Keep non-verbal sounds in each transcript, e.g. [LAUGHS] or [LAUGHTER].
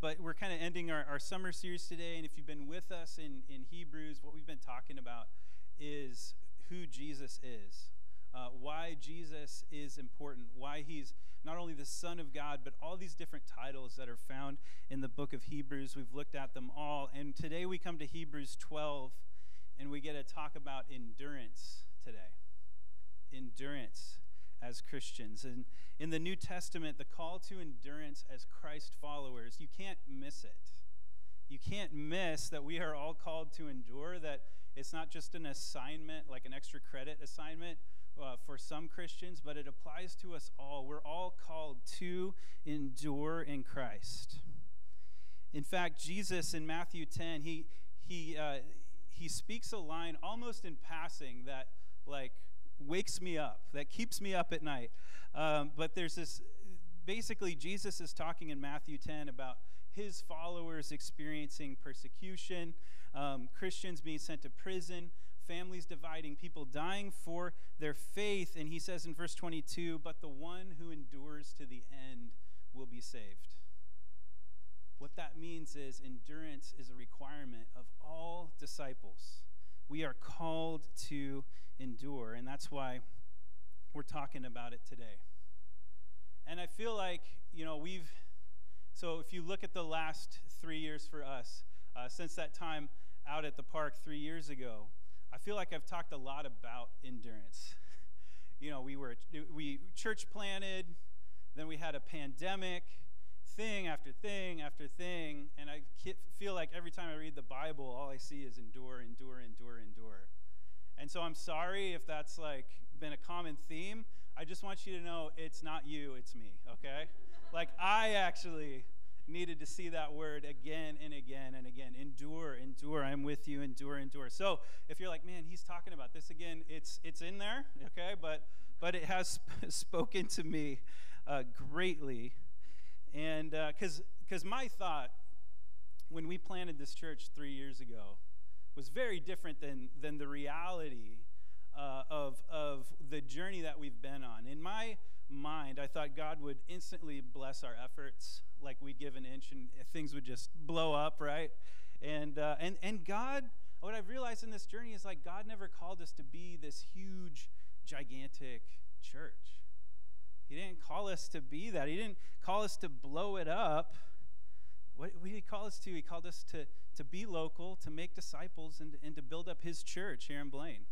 but we're kind of ending our, our summer series today. And if you've been with us in, in Hebrews, what we've been talking about is who Jesus is, uh, why Jesus is important, why he's not only the Son of God, but all these different titles that are found in the book of Hebrews. We've looked at them all. And today we come to Hebrews 12, and we get to talk about endurance today. Endurance as Christians. And in the New Testament, the call to endurance as Christ followers, you can't miss it. You can't miss that we are all called to endure, that it's not just an assignment, like an extra credit assignment uh, for some Christians, but it applies to us all. We're all called to endure in Christ. In fact, Jesus in Matthew 10, he, he, uh, he speaks a line almost in passing that, like, wakes me up, that keeps me up at night. Um, but there's this basically, Jesus is talking in Matthew 10 about his followers experiencing persecution, um, Christians being sent to prison, families dividing, people dying for their faith. And he says in verse 22 But the one who endures to the end will be saved. What that means is endurance is a requirement of all disciples. We are called to endure, and that's why we're talking about it today. And I feel like, you know, we've, so if you look at the last three years for us, uh, since that time out at the park three years ago, I feel like I've talked a lot about endurance. [LAUGHS] you know, we were, we church planted, then we had a pandemic, thing after thing after thing, and I feel like every time I read the Bible, all I see is endure, endure, endure, endure. And so I'm sorry if that's like been a common theme. I just want you to know it's not you, it's me, okay? [LAUGHS] like I actually needed to see that word again and again and again. Endure, endure. I'm with you. Endure, endure. So if you're like, man, he's talking about this again, it's it's in there, okay? But but it has [LAUGHS] spoken to me uh, greatly, and because uh, because my thought when we planted this church three years ago was very different than, than the reality uh, of, of the journey that we've been on. In my mind, I thought God would instantly bless our efforts, like we'd give an inch and things would just blow up, right? And, uh, and, and God, what I've realized in this journey is like God never called us to be this huge, gigantic church. He didn't call us to be that. He didn't call us to blow it up. What, did he call us to? He called us to, to be local, to make disciples, and, and to build up his church here in Blaine.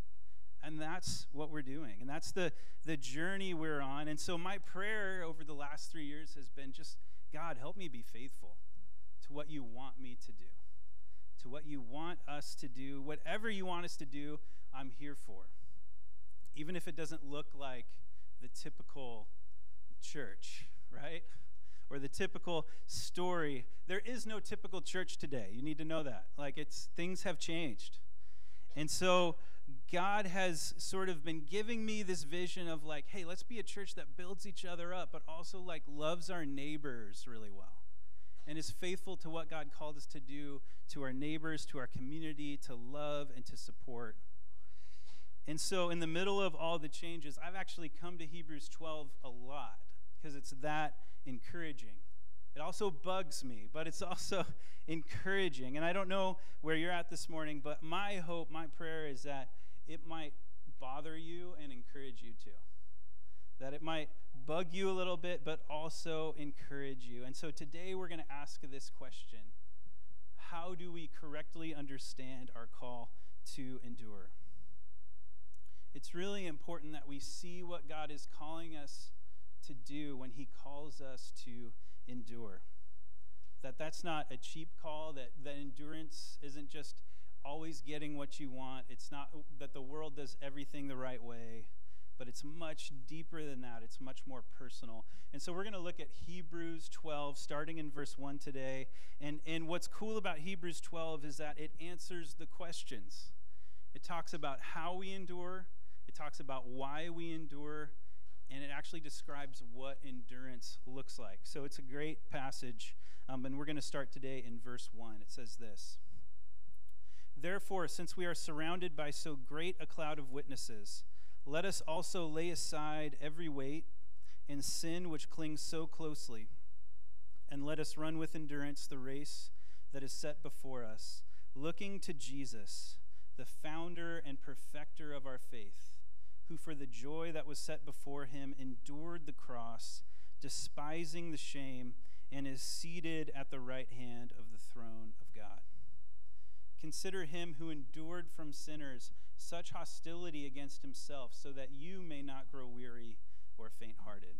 And that's what we're doing. And that's the, the journey we're on. And so my prayer over the last three years has been just, God, help me be faithful to what you want me to do, to what you want us to do. Whatever you want us to do, I'm here for. Even if it doesn't look like the typical church, right? or the typical story. There is no typical church today. You need to know that. Like it's things have changed. And so God has sort of been giving me this vision of like, hey, let's be a church that builds each other up, but also like loves our neighbors really well and is faithful to what God called us to do to our neighbors, to our community, to love and to support. And so, in the middle of all the changes, I've actually come to Hebrews 12 a lot because it's that encouraging. It also bugs me, but it's [LAUGHS] also encouraging. And I don't know where you're at this morning, but my hope, my prayer is that it might bother you and encourage you too. That it might bug you a little bit, but also encourage you. And so today we're going to ask this question How do we correctly understand our call to endure? It's really important that we see what God is calling us to do when he calls us to endure. That that's not a cheap call, that, that endurance isn't just always getting what you want. It's not that the world does everything the right way, but it's much deeper than that. It's much more personal. And so we're going to look at Hebrews 12, starting in verse 1 today. And, and what's cool about Hebrews 12 is that it answers the questions. It talks about how we endure, it talks about why we endure, and it actually describes what endurance looks like. So it's a great passage, um, and we're going to start today in verse 1. It says this Therefore, since we are surrounded by so great a cloud of witnesses, let us also lay aside every weight and sin which clings so closely, and let us run with endurance the race that is set before us, looking to Jesus, the founder and perfecter of our faith, who for the joy that was set before him endured the cross, despising the shame, and is seated at the right hand of the throne of God. Consider him who endured from sinners such hostility against himself, so that you may not grow weary or faint hearted.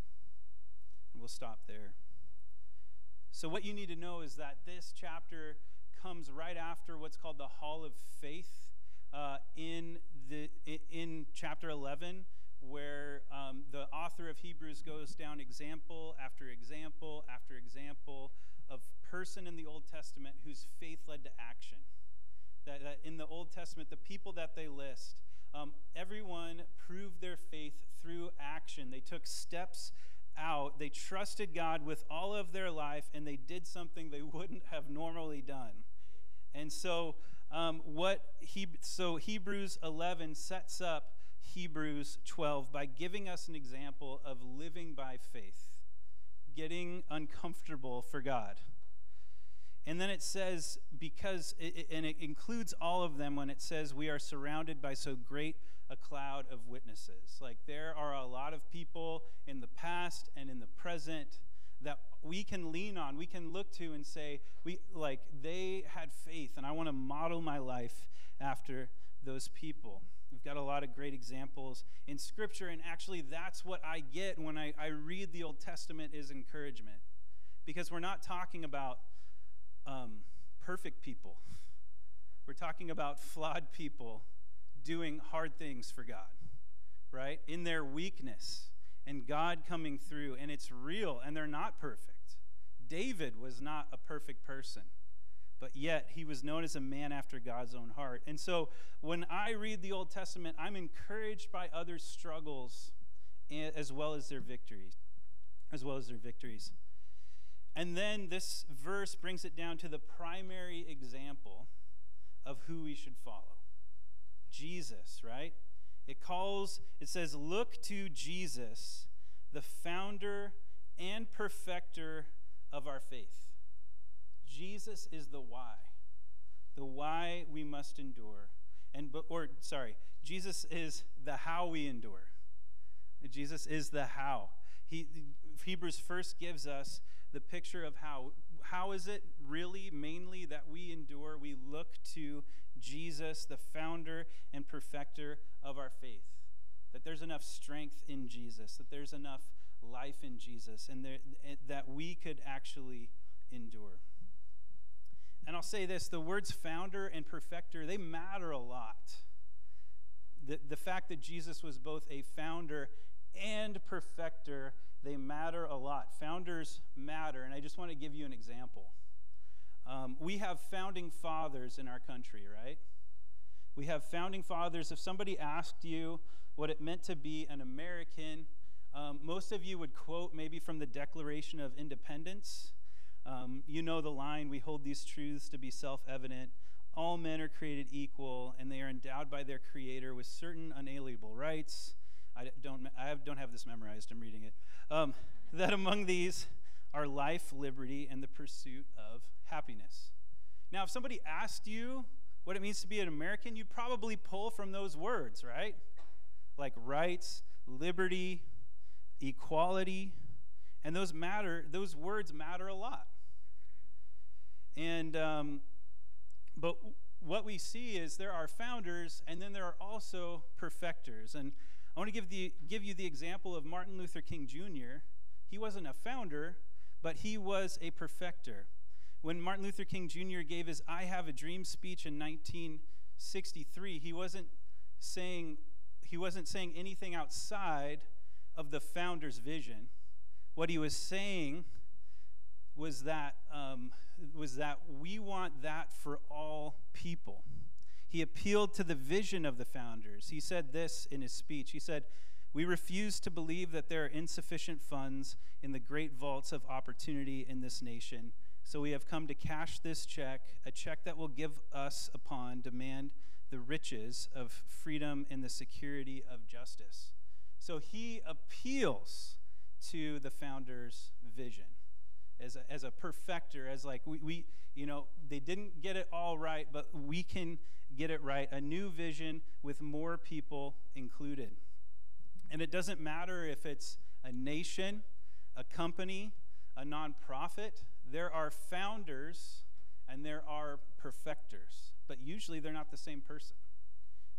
And we'll stop there. So, what you need to know is that this chapter comes right after what's called the Hall of Faith uh, in, the, in chapter 11, where um, the author of Hebrews goes down example after example after example of person in the Old Testament whose faith led to action. That, that in the Old Testament, the people that they list, um, everyone proved their faith through action. They took steps out. They trusted God with all of their life, and they did something they [LAUGHS] wouldn't have normally done. And so, um, what he, so Hebrews 11 sets up Hebrews 12 by giving us an example of living by faith, getting uncomfortable for God. And then it says, because, it, and it includes all of them when it says, we are surrounded by so great a cloud of witnesses. Like there are a lot of people in the past and in the present that we can lean on, we can look to and say, we like they had faith, and I want to model my life after those people. We've got a lot of great examples in Scripture, and actually, that's what I get when I, I read the Old Testament is encouragement, because we're not talking about um, perfect people. We're talking about flawed people doing hard things for God, right? In their weakness, and God coming through, and it's real, and they're not perfect. David was not a perfect person, but yet he was known as a man after God's own heart. And so when I read the Old Testament, I'm encouraged by others' struggles eh, as well as their victories, as well as their victories. And then this verse brings it down to the primary example of who we should follow. Jesus, right? It calls, it says, look to Jesus, the founder and perfecter of our faith. Jesus is the why, the why we must endure. And, or, sorry, Jesus is the how we endure. Jesus is the how. He, Hebrews first gives us the picture of how. How is it really mainly that we endure? We look to Jesus, the founder and perfecter of our faith. That there's enough strength in Jesus, that there's enough life in Jesus, and there, eh, that we could actually endure. And I'll say this the words founder and perfecter, they matter a lot. The, the fact that Jesus was both a founder and perfecter, they matter a lot. Founders matter, and I just want to give you an example. Um, we have founding fathers in our country, right? We have founding fathers. If somebody asked you what it meant to be an American, um, most of you would quote maybe from the Declaration of Independence. Um, you know the line, we hold these truths to be self evident. All men are created equal, and they are endowed by their Creator with certain unalienable rights. I don't, I don't have this memorized, I'm reading it. Um, [LAUGHS] that among these are life, liberty, and the pursuit of happiness. Now, if somebody asked you what it means to be an American, you'd probably pull from those words, right? Like rights, liberty, equality, and those matter. Those words matter a lot. And um, but what we see is there are founders, and then there are also perfecters. And I want to give the give you the example of Martin Luther King Jr. He wasn't a founder, but he was a perfecter when Martin Luther King Jr. gave his I Have a Dream speech in 1963, he wasn't saying he wasn't saying anything outside of the founder's vision. What he was saying was that um, was that we want that for all people. He appealed to the vision of the founders. He said this in his speech. He said, "We refuse to believe that there are insufficient funds in the great vaults of opportunity in this nation." So we have come to cash this check, a check that will give us upon demand the riches of freedom and the security of justice. So he appeals to the founder's vision. as a, as a perfecter, as like we, we, you know, they didn't get it all right, but we can get it right. A new vision with more people included. And it doesn't matter if it's a nation, a company, a nonprofit, there are founders and there are perfecters, but usually they're not the same person.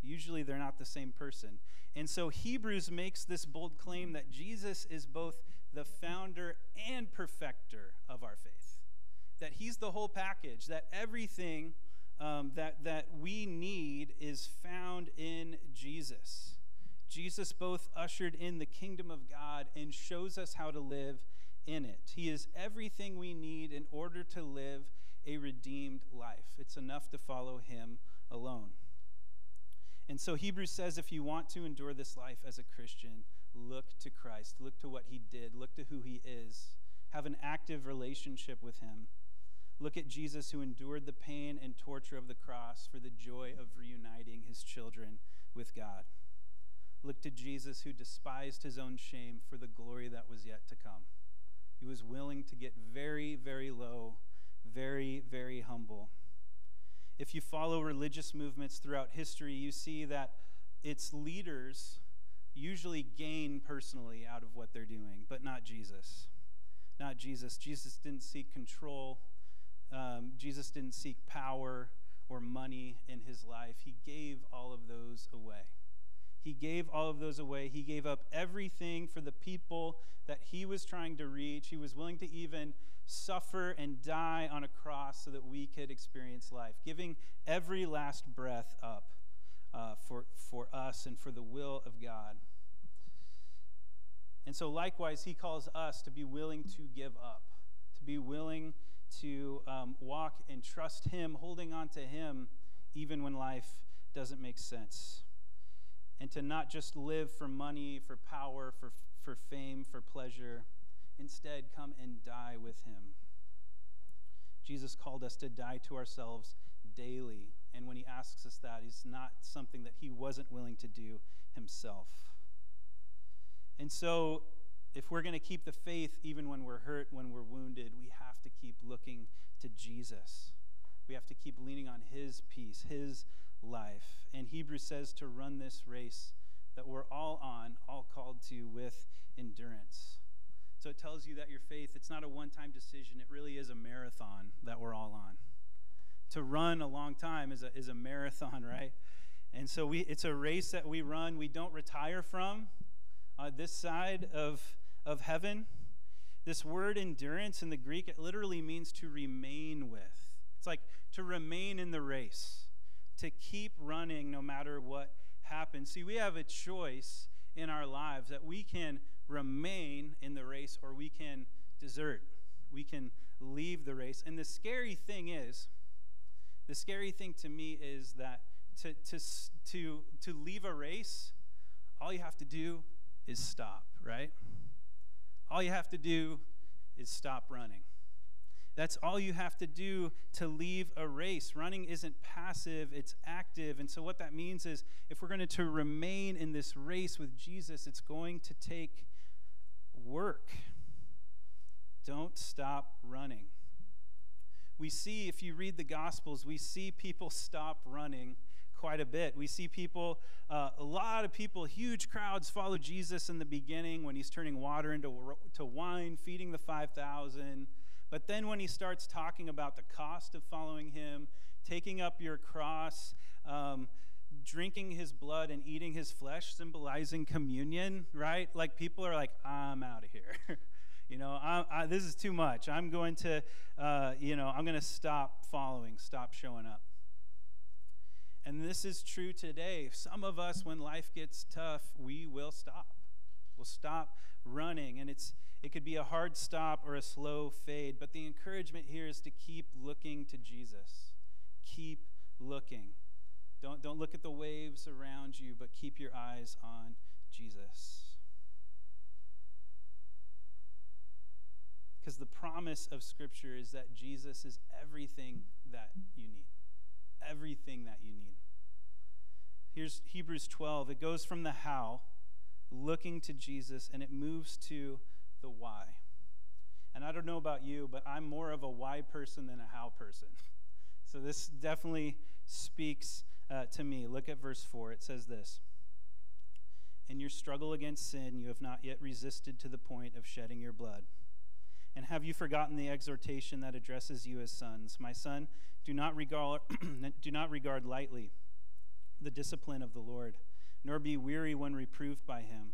Usually they're not the same person. And so Hebrews makes this bold claim that Jesus is both the founder and perfecter of our faith. That he's the whole package, that everything um, that, that we need is found in Jesus. Jesus both ushered in the kingdom of God and shows us how to live in it. He is everything we need in order to live a redeemed life. It's enough to follow him alone. And so Hebrews says if you want to endure this life as a Christian, look to Christ, look to what he did, look to who he is, have an active relationship with him. Look at Jesus who endured the pain and torture of the cross for the joy of reuniting his children with God. Look to Jesus who despised his own shame for the glory that was yet to come. He was willing to get very, very low, very, very humble if you follow religious movements throughout history, you see that its leaders usually gain personally out of what they're doing, but not Jesus. Not Jesus. Jesus didn't seek control, um, Jesus didn't seek power or money in his life. He gave all of those away. He gave all of those away. He gave up everything for the people that he was trying to reach. He was willing to even suffer and die on a cross so that we could experience life, giving every last breath up uh, for, for us and for the will of God. And so, likewise, he calls us to be willing to give up, to be willing to um, walk and trust him, holding on to him, even when life doesn't make sense. And to not just live for money, for power, for, for fame, for pleasure Instead, come and die with him. Jesus called us to die to ourselves daily. And when he asks us that, he's not something that he wasn't willing to do himself. And so, if we're going to keep the faith even when we're hurt, when we're wounded, we have to keep looking to Jesus. We have to keep leaning on his peace, his life. And Hebrews says to run this race that we're all on, all called to with endurance. So it tells you that your faith, it's not a one time decision, it really is a marathon that we're all on. To run a long time is a, is a marathon, [LAUGHS] right? And so we, it's a race that we run, we don't retire from uh, this side of, of heaven. This word endurance in the Greek, it literally means to remain with. It's like to remain in the race, to keep running no matter what happens. See, we have a choice in our lives that we can remain in the race or we can desert. We can leave the race. And the scary thing is, the scary thing to me is that to, to, to, to leave a race, all you have to do is stop, right? All you have to do is stop running. That's all you have to do to leave a race. Running isn't passive, it's active. And so, what that means is if we're going to remain in this race with Jesus, it's going to take work. Don't stop running. We see, if you read the Gospels, we see people stop running quite a bit. We see people, uh, a lot of people, huge crowds follow Jesus in the beginning when he's turning water into to wine, feeding the 5,000. But then when he starts talking about the cost of following him, taking up your cross, um, drinking his blood and eating his flesh, symbolizing communion, right? Like people are like, I'm out of here. [LAUGHS] you know, I, I, this is too much. I'm going to, uh, you know, I'm going to stop following, stop showing up. And this is true today. Some of us, when life gets tough, we will stop. We'll stop running. And it's, it could be a hard stop or a slow fade. But the encouragement here is to keep looking to Jesus. Keep looking. Don't, don't look at the waves around you, but keep your eyes on Jesus. Because the promise of Scripture is that Jesus is everything that you need. Everything that you need. Here's Hebrews 12. It goes from the how, looking to Jesus, and it moves to the why. And I don't know about you, but I'm more of a why person than a how person. [LAUGHS] So this definitely speaks uh, to me. Look at verse 4. It says this In your struggle against sin, you have not yet resisted to the point of shedding your blood. And have you forgotten the exhortation that addresses you as sons? My son, do not regard, [CLEARS THROAT] do not regard lightly the discipline of the Lord, nor be weary when reproved by him.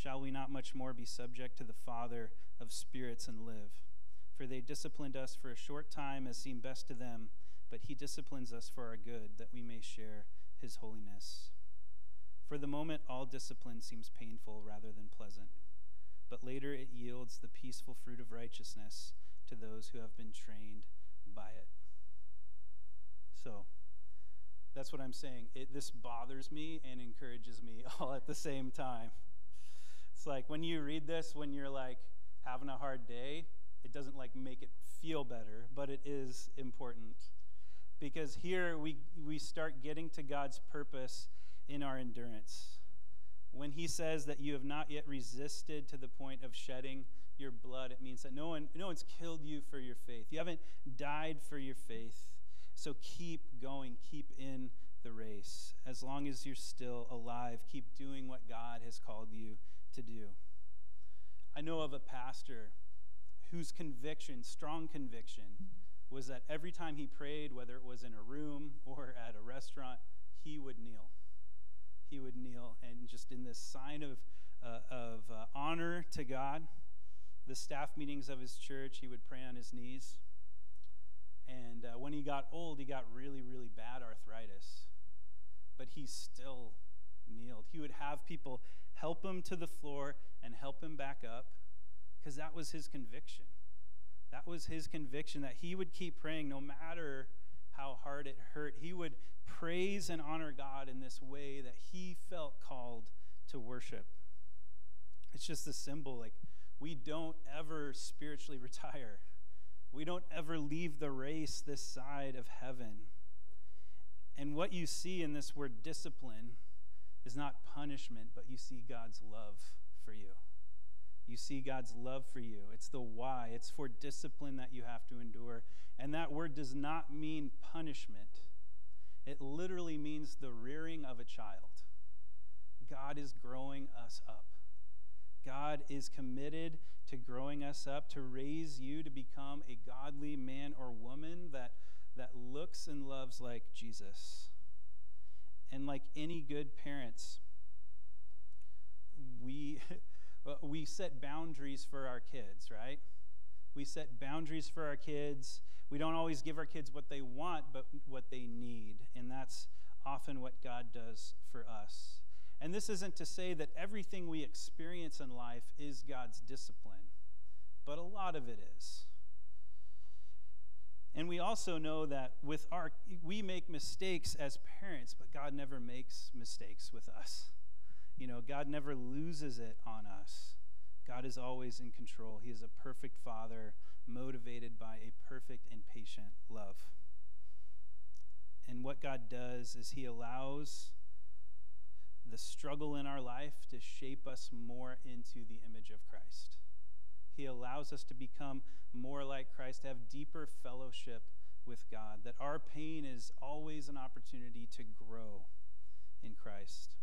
Shall we not much more be subject to the Father of spirits and live? For they disciplined us for a short time as seemed best to them but he disciplines us for our good, that we may share his holiness. For the moment, all discipline seems painful rather than pleasant, but later it yields the peaceful fruit of righteousness to those who have been trained by it. So, that's what I'm saying. It, this bothers me and encourages me [LAUGHS] all at the same time. Like when you read this, when you're like having a hard day, it doesn't like make it feel better, but it is important because here we, we start getting to God's purpose in our endurance. When he says that you have not yet resisted to the point of shedding your blood, it means that no, one, no one's killed you for your faith. You haven't died for your faith. So keep going, keep in the race. As long as you're still alive, keep doing what God has called you to do. I know of a pastor whose conviction, strong conviction, was that every time he prayed, whether it was in a room or at a restaurant, he would kneel. He would kneel, and just in this sign of, uh, of uh, honor to God, the staff meetings of his church, he would pray on his knees. And uh, when he got old, he got really, really bad arthritis. But he still kneeled. He would have people help him to the floor and help him back up because that was his conviction. That was his conviction that he would keep praying no matter how hard it hurt. He would praise and honor God in this way that he felt called to worship. It's just a symbol like we don't ever spiritually [LAUGHS] retire. We don't ever leave the race this side of heaven. And what you see in this word discipline is not punishment, but you see God's love for you. You see God's love for you. It's the why. It's for discipline that you have to endure. And that word does not mean punishment, it literally means the rearing of a child. God is growing us up. God is committed to growing us up, to raise you to become a godly man or woman that, that looks and loves like Jesus. And like any good parents, we. [LAUGHS] we set boundaries for our kids, right? We set boundaries for our kids. We don't always give our kids what they want, but what they need. And that's often what God does for us. And this isn't to say that everything we experience in life is God's discipline, but a lot of it is. And we also know that with our we make mistakes as parents, but God never makes mistakes with us. You know, God never loses it on us. God is always in control. He is a perfect father, motivated by a perfect and patient love. And what God does is He allows the struggle in our life to shape us more into the image of Christ. He allows us to become more like Christ, to have deeper fellowship with God, that our pain is always an opportunity to grow in Christ.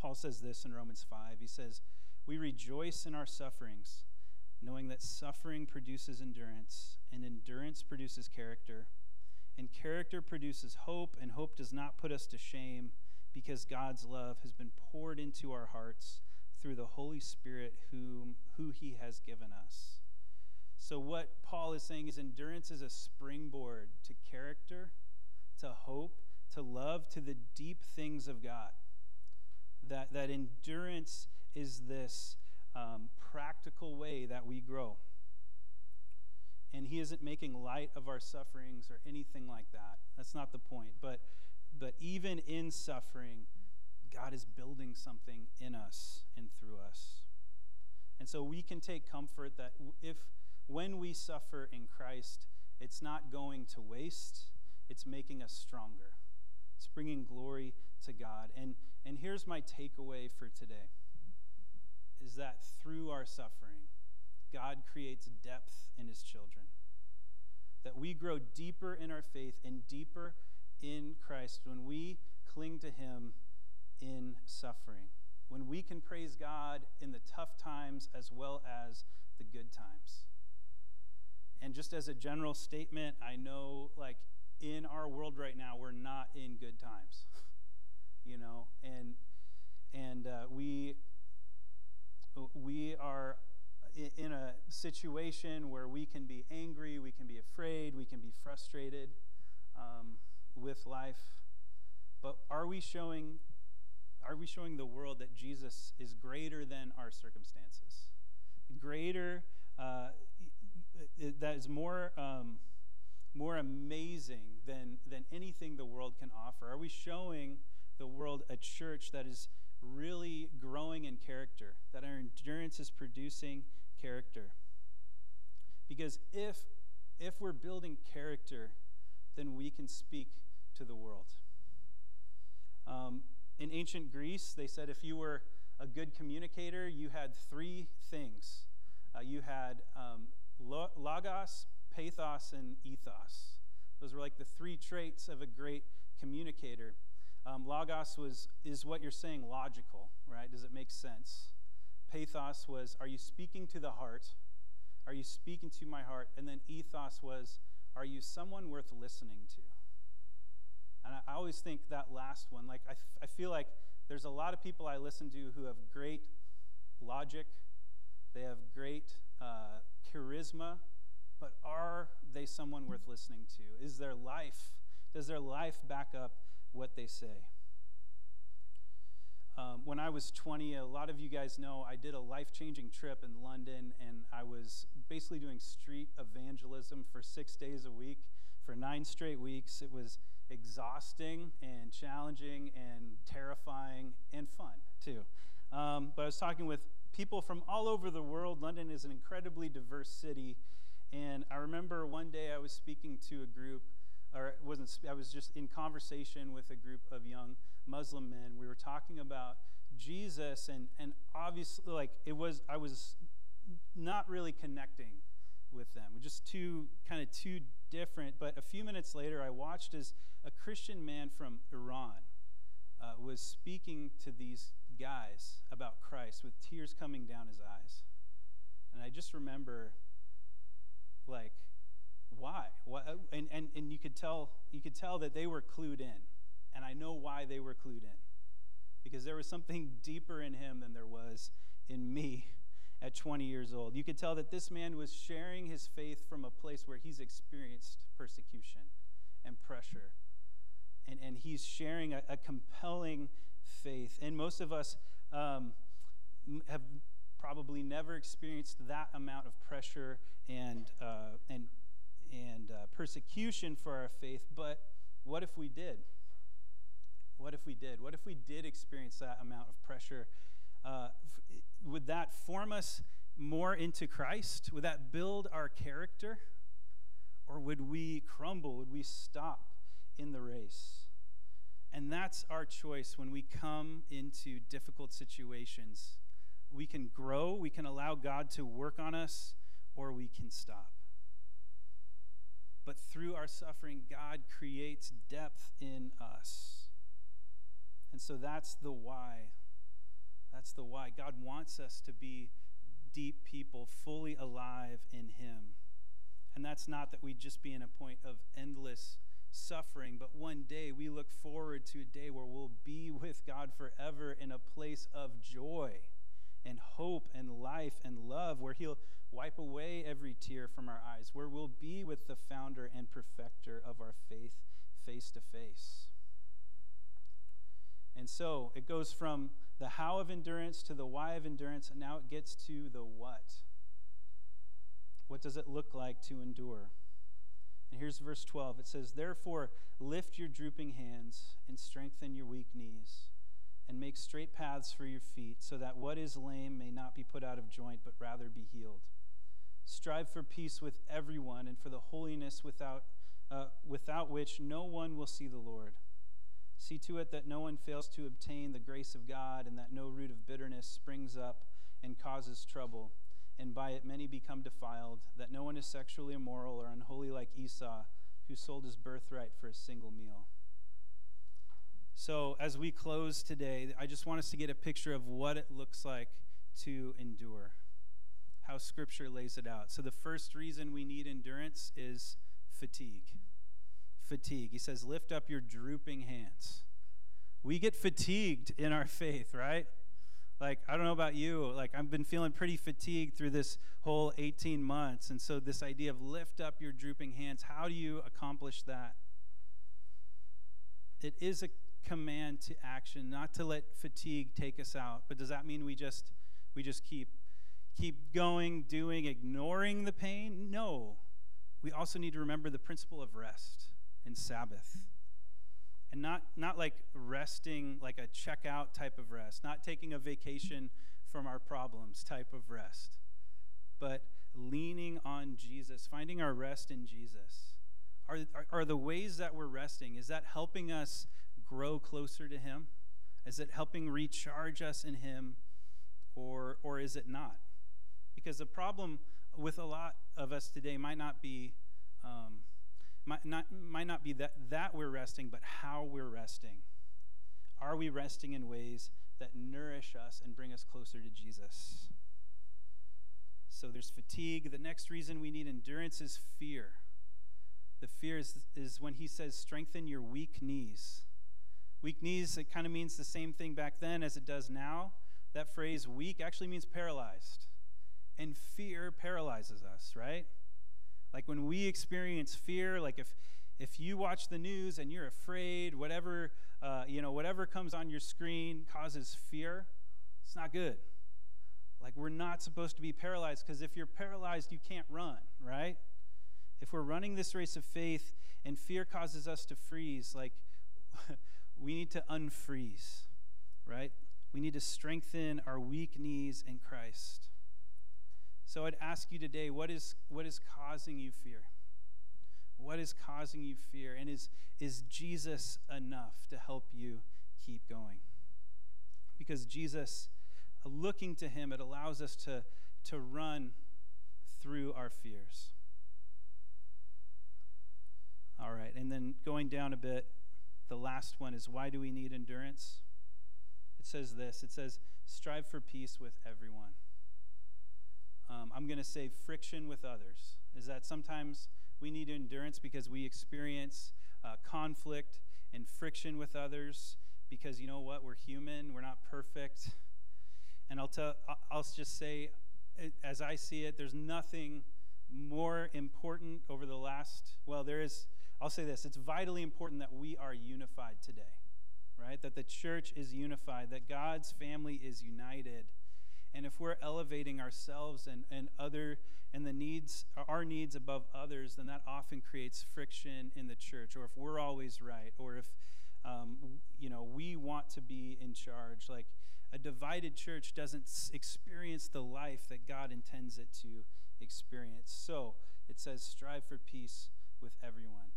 Paul says this in Romans 5. He says, We rejoice in our sufferings, knowing that suffering produces endurance, and endurance produces character. And character produces hope, and hope does not put us to shame, because God's love has been poured into our hearts through the Holy Spirit whom, who he has given us. So, what Paul is saying is endurance is a springboard to character, to hope, to love, to the deep things of God that, that endurance is this um, practical way that we grow. and he isn't making light of our sufferings or anything like that. That's not the point. But but even in suffering, God is building something in us and through us. And so we can take comfort that if when we suffer in Christ, it's not going to waste, it's making us stronger. It's bringing glory to God. And and here's my takeaway for today is that through our suffering, God creates depth in his children. That we grow deeper in our faith and deeper in Christ when we cling to him in suffering. When we can praise God in the tough times as well as the good times. And just as a general statement, I know like in our world right now, we're not in good times. [LAUGHS] you know, and and uh, we we are in a situation where we can be angry, we can be afraid, we can be frustrated um, with life. But are we showing are we showing the world that Jesus is greater than our circumstances? Greater, uh, that is more, um, more amazing than, than anything the world can offer? Are we showing the world a church that is really growing in character, that our endurance is producing character. Because if if we're building character, then we can speak to the world. Um, in ancient Greece, they said if you were a good communicator, you had three things. Uh, you had um, logos, pathos, and ethos. Those were like the three traits of a great communicator. Um, logos was is what you're saying logical, right? Does it make sense? Pathos was are you speaking to the heart? Are you speaking to my heart? And then ethos was are you someone worth listening to? And I, always think that last one, like I, f- I feel like there's a lot of people I listen to who have great logic, they have great uh, charisma, but are they someone worth listening to? Is their life, does their life back up what they say. Um, when I was 20, a lot of you guys know I did a life changing trip in London, and I was basically doing street evangelism for six days a week for nine straight weeks. It was exhausting and challenging and terrifying and fun, too. Um, but I was talking with people from all over the world. London is an incredibly diverse city. And I remember one day I was speaking to a group or wasn't I was just in conversation with a group of young Muslim men. We were talking about Jesus and and obviously like it was I was not really connecting with them. Just too kind of too different. But a few minutes later, I watched as a Christian man from Iran uh, was speaking to these guys about Christ with tears coming down his eyes, and I just remember like why? What, uh, and, and, and you could tell you could tell that they were clued in. And I know why they were clued in. Because there was something [LAUGHS] deeper in him than there was in me at 20 years old. You could tell that this man was sharing his faith from a place where he's experienced persecution and pressure. And, and he's sharing a, a compelling faith. And most of us um, have probably never experienced that amount of pressure and, uh, and and uh, persecution for our faith, but what if we did? What if we did? What if we did experience that amount of pressure? Uh, would that form us more into Christ? Would that build our character? Or would we crumble? Would we stop in the race? And that's our choice when we come into difficult situations. We can grow, we can allow God to work on us, or we can stop. But through our suffering, God creates depth in us. And so that's the why. That's the why. God wants us to be deep people, fully alive in Him. And that's not that we just be in a point of endless suffering, but one day we look forward to a day where we'll be with God forever in a place of joy and hope and life and love, where He'll wipe away every tear from our eyes, where we'll be with the founder and perfecter of our faith face to face. And so it goes from the how of endurance to the why of endurance, and now it gets to the what. What does it look like to endure? And here's verse 12 it says, Therefore, lift your drooping hands and strengthen your weak knees, and make straight paths for your feet, so that what is lame may not be put out of joint, but rather be healed. Strive for peace with everyone and for the holiness without, uh, without which no one will see the Lord. See to it that no one fails to obtain the grace of God, and that no root of bitterness springs up and causes trouble and by it many become defiled, that no one is sexually immoral or unholy like Esau, who sold his birthright for a single meal. So, as we close today, I just want us to get a picture of what it looks like to endure, how Scripture lays it out. So, the first reason we need endurance is fatigue. Fatigue. He says, Lift up your drooping hands. We get fatigued in our faith, right? like i don't know about you like i've been feeling pretty fatigued through this whole 18 months and so this idea of lift up your drooping hands how do you accomplish that it is a command to action not to let fatigue take us out but does that mean we just we just keep keep going doing ignoring the pain no we also need to remember the principle of rest and sabbath. And not not like resting like a checkout type of rest not taking a vacation from our problems type of rest but leaning on jesus finding our rest in jesus. Are, are, are the ways that we're resting is that helping us grow closer to him? Is it helping recharge us in him or or is it not? Because the problem with a lot of us today might not be um, might not, might not be that, that we're resting, but how we're resting. Are we resting in ways that nourish us and bring us closer to Jesus? So there's fatigue. The next reason we need endurance is fear. The fear is, is when he says, strengthen your weak knees. Weak knees, it kind of means the same thing back then as it does now. That phrase, weak, actually means paralyzed. And fear paralyzes us, right? Like when we experience fear, like if if you watch the news and you're afraid, whatever uh, you know, whatever comes on your screen causes fear, it's not good. Like we're not supposed to be paralyzed because if you're paralyzed, you can't run, right? If we're running this race of faith and fear causes us to freeze, like [LAUGHS] we need to unfreeze, right? We need to strengthen our weak knees in Christ. So I'd ask you today what is, what is causing you fear? What is causing you fear? And is, is Jesus enough to help you keep going? Because Jesus, uh, looking to him, it allows us to, to run through our fears. All right, and then going down a bit, the last one is why do we need endurance? It says this it says, strive for peace with everyone um, I'm going to say friction with others. Is that sometimes we need endurance because we experience uh, conflict and friction with others because you know what? We're human, we're not perfect. And I'll, tell, I'll just say, as I see it, there's nothing more important over the last, well, there is, I'll say this, it's vitally important that we are unified today, right? That the church is unified, that God's family is united and if we're elevating ourselves and, and other and the needs our needs above others, then that often creates friction in the church. Or if we're always right, or if um, you know we want to be in charge, like a divided church doesn't experience the life that God intends it to experience. So it says, strive for peace with everyone.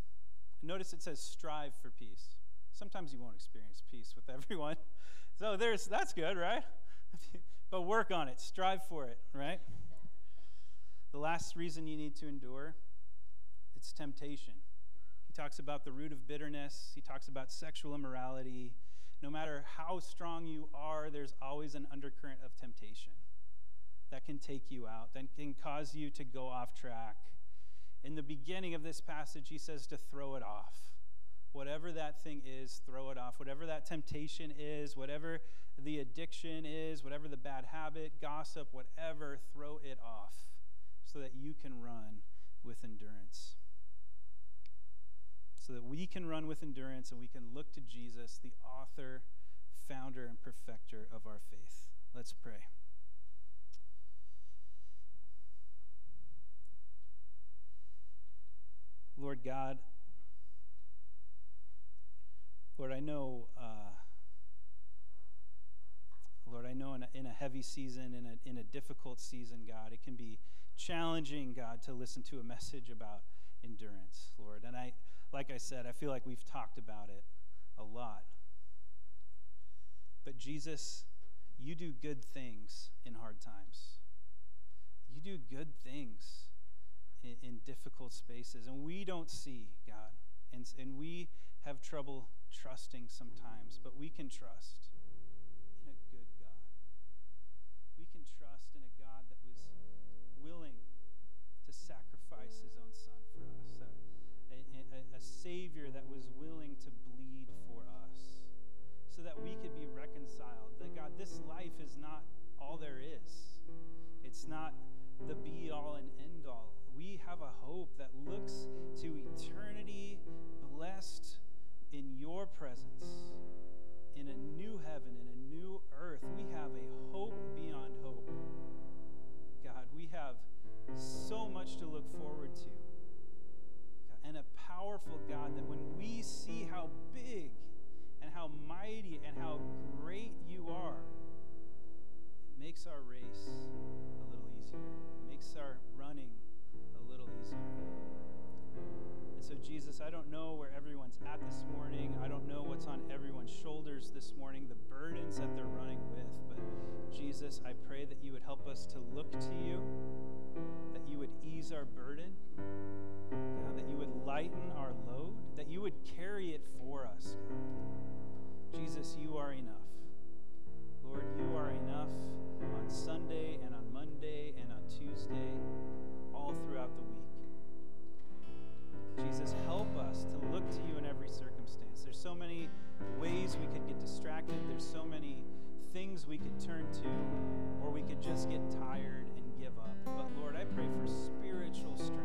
Notice it says, strive for peace. Sometimes you won't experience peace with [LAUGHS] everyone. So there's that's good, right? But work on it, strive for it, right? The last reason you need to endure, it's temptation. He talks about the root of bitterness, he talks about sexual immorality. No matter how strong you are, there's always an undercurrent of temptation that can take you out, that can cause you to go off track. In the beginning of this passage, he says to throw it off whatever that thing is, throw it off. Whatever that temptation is, whatever the addiction is, whatever the bad habit, gossip, whatever, throw it off so that you can run with endurance. So that we can run with endurance and we can look to Jesus, the author, founder, and perfecter of our faith. Let's pray. Lord God, Lord, I know, uh, Lord, I know in a, in a heavy season, in a, in a difficult season, God, it can be challenging, God, to listen to a message about endurance, Lord. And I, like I said, I feel like we've talked about it a lot. But Jesus, you do good things in hard times. You do good things in, in difficult spaces. And we don't see, God. And, and we have trouble trusting sometimes, but we can trust Savior that was willing to bleed for us so that we could be reconciled. That God, this life is not all there is, it's not the be all and end all. We have a hope that looks to eternity blessed in your presence, in a new heaven, in a new earth. We have a hope beyond hope. God, we have so much to look forward to. And a powerful God that when we see how big and how mighty and how great you are, it makes our race a little easier. It makes our running a little easier. And so, Jesus, I don't know where everyone's at this morning. I don't know what's on everyone's shoulders this morning, the burdens that they're running with. But, Jesus, I pray that you would help us to look to you, that you would ease our burden, God, that you would lighten our load, that you would carry it for us, God. Jesus, you are enough. Lord, you are enough on Sunday and on Monday and on Tuesday, all throughout the week. Jesus, help us to look to you in every circumstance. There's so many ways we could get distracted, there's so many things we could turn to, or we could just get tired. But Lord, I pray for spiritual strength